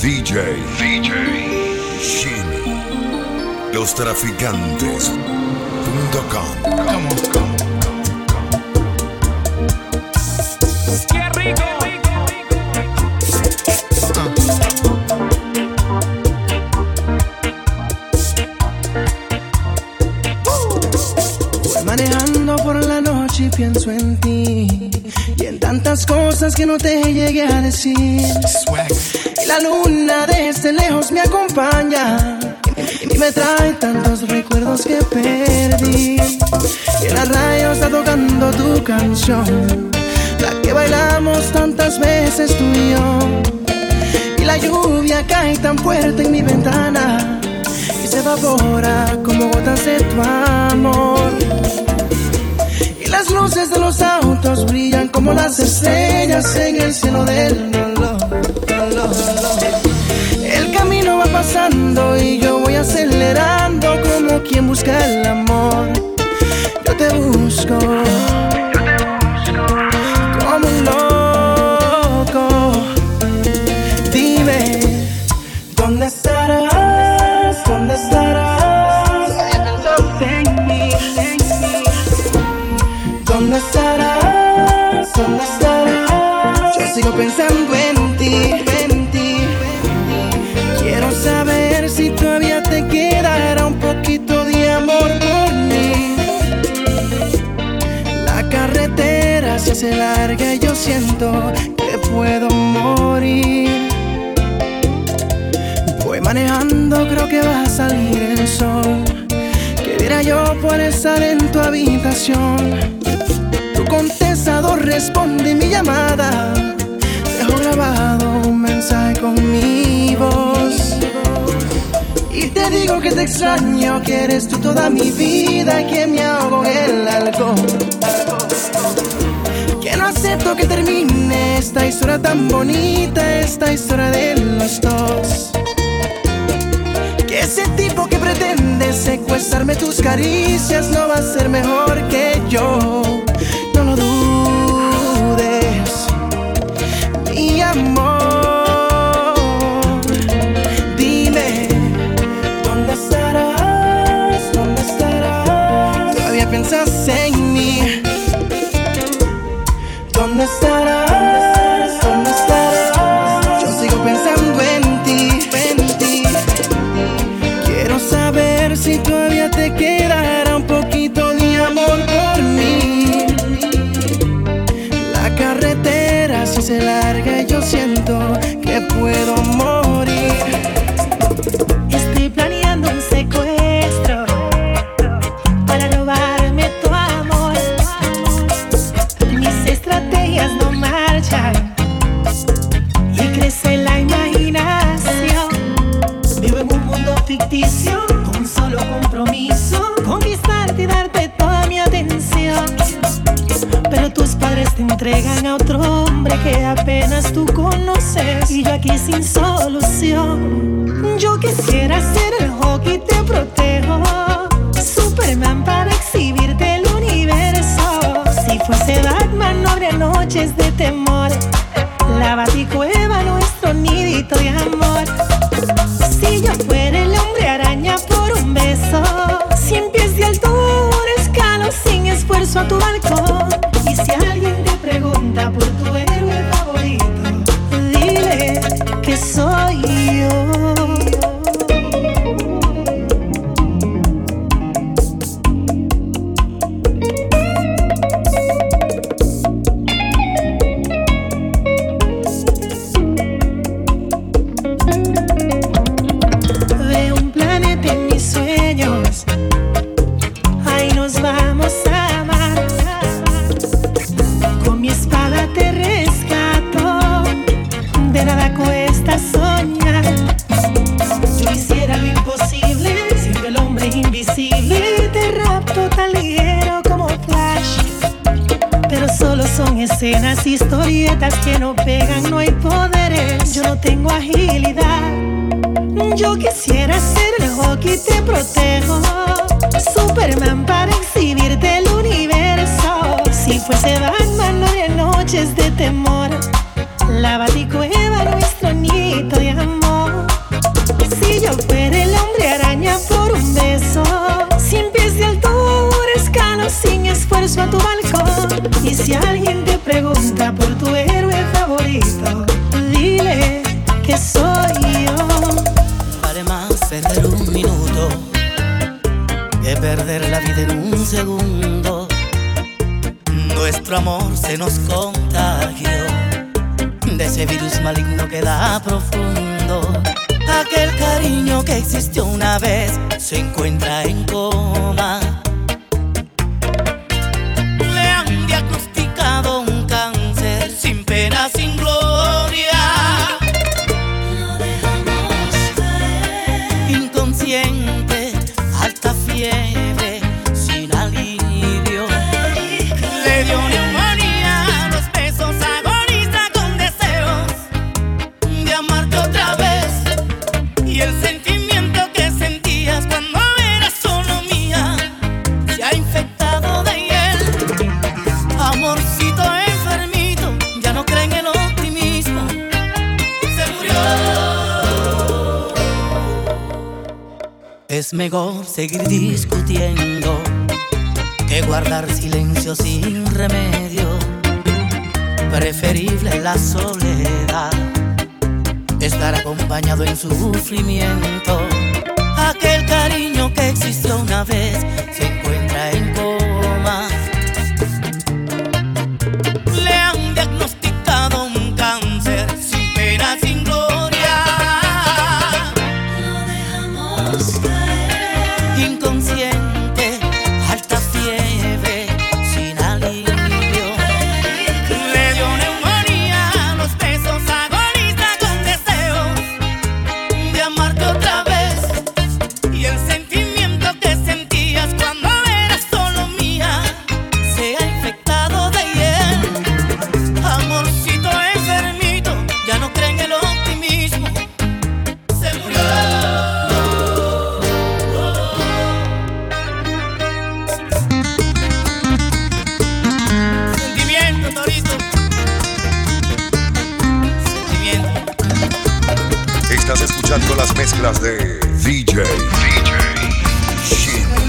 DJ, DJ, Shinny, los traficantes.com. pienso en ti y en tantas cosas que no te llegué a decir. Y la luna desde lejos me acompaña y me trae tantos recuerdos que perdí. Y en la radio está tocando tu canción, la que bailamos tantas veces tú y yo. Y la lluvia cae tan fuerte en mi ventana y se evapora como gotas de tu amor. Las luces de los autos brillan como las estrellas en el cielo del dolor. El camino va pasando y yo voy acelerando como quien busca el amor. Yo te busco. Se larga y yo siento que puedo morir. Voy manejando, creo que va a salir el sol. Que diera yo por estar en tu habitación. Tu contestador responde mi llamada. Dejo grabado un mensaje con mi voz. Y te digo que te extraño, que eres tú toda mi vida, que me ahogo el alcohol. Acepto que termine esta historia tan bonita, esta historia de los dos. Que ese tipo que pretende secuestrarme tus caricias no va a ser mejor que yo. Se larga yo siento que puedo morir. Estoy planeando un secuestro para robarme tu amor. Mis estrategias no marchan y crece la imaginación. Vivo en un mundo ficticio con solo compromiso: conquistarte y darte toda mi atención. Pero tus padres te entregan a otro hombre que apenas tú conoces y yo aquí sin solución. Yo quisiera ser el hockey te protejo, Superman para exhibirte el universo. Si fuese Batman no habría noches de temor. La baticueva escenas, historietas que no pegan, no hay poderes. Eh. Yo no tengo agilidad. Yo quisiera ser el hockey, te protejo. Superman para exhibirte el universo. Si fuese Batman, no habría noches de temor. La baticueva, nuestro nido de amor. Si yo fuera el hombre araña por un beso. Sin pies de altura, escalo sin esfuerzo a tu balcón. Y si alguien por tu héroe favorito. Dile que soy yo. Vale más perder un minuto que perder la vida en un segundo. Nuestro amor se nos contagió de ese virus maligno que da profundo. Aquel cariño que existió una vez se encuentra en coma yeah. Es mejor seguir discutiendo que guardar silencio sin remedio. Preferible la soledad, estar acompañado en sufrimiento. Aquel cariño que existió una vez se encuentra en las mezclas de DJ DJ Shit.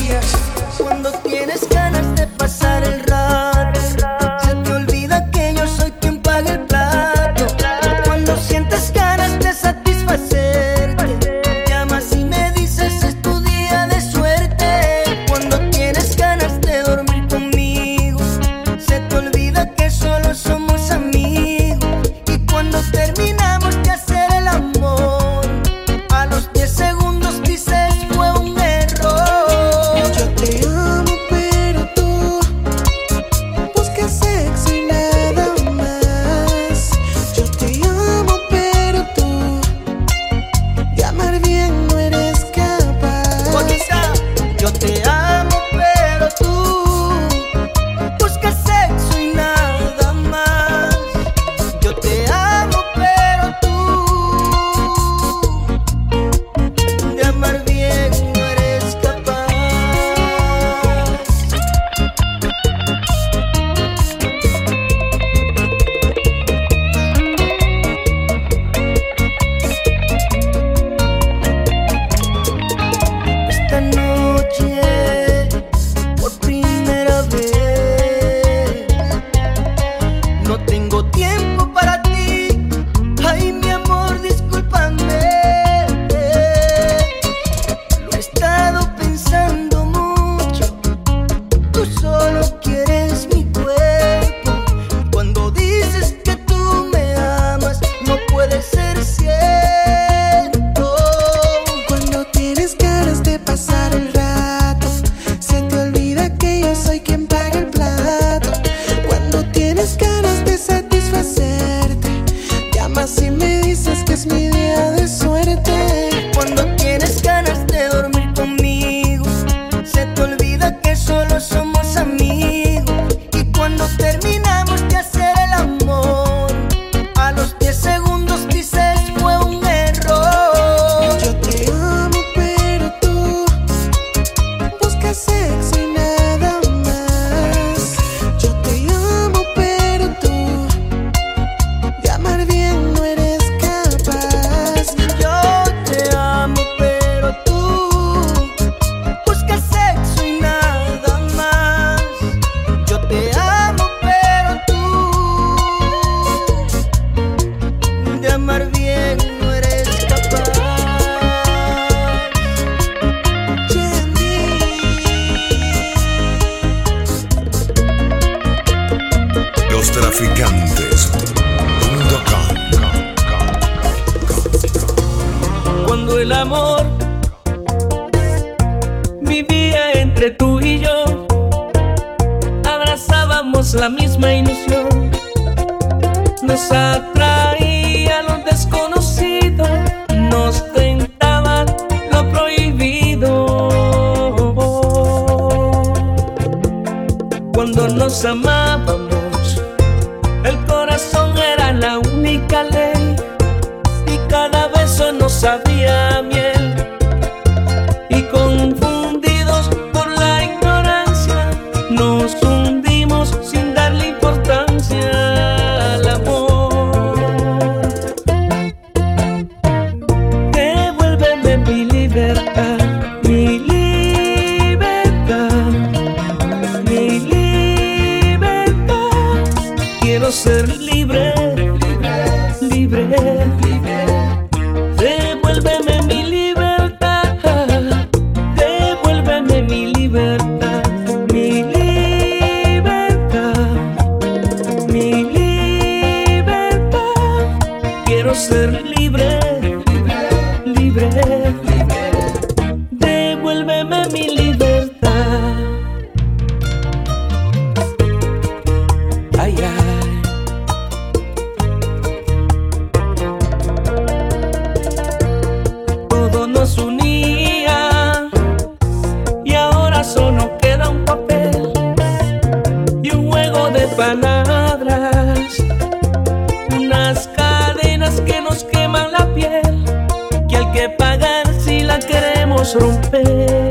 Lostraficantes.com Cuando el amor vivía entre tú y yo, abrazábamos la misma ilusión, nos atraía lo desconocido, nos tentaba lo prohibido. Cuando nos amábamos, ser podemos romper.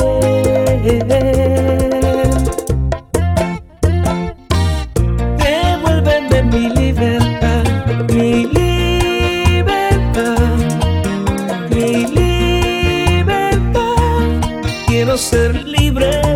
Devuélveme mi libertad, mi libertad, mi libertad. Quiero ser libre.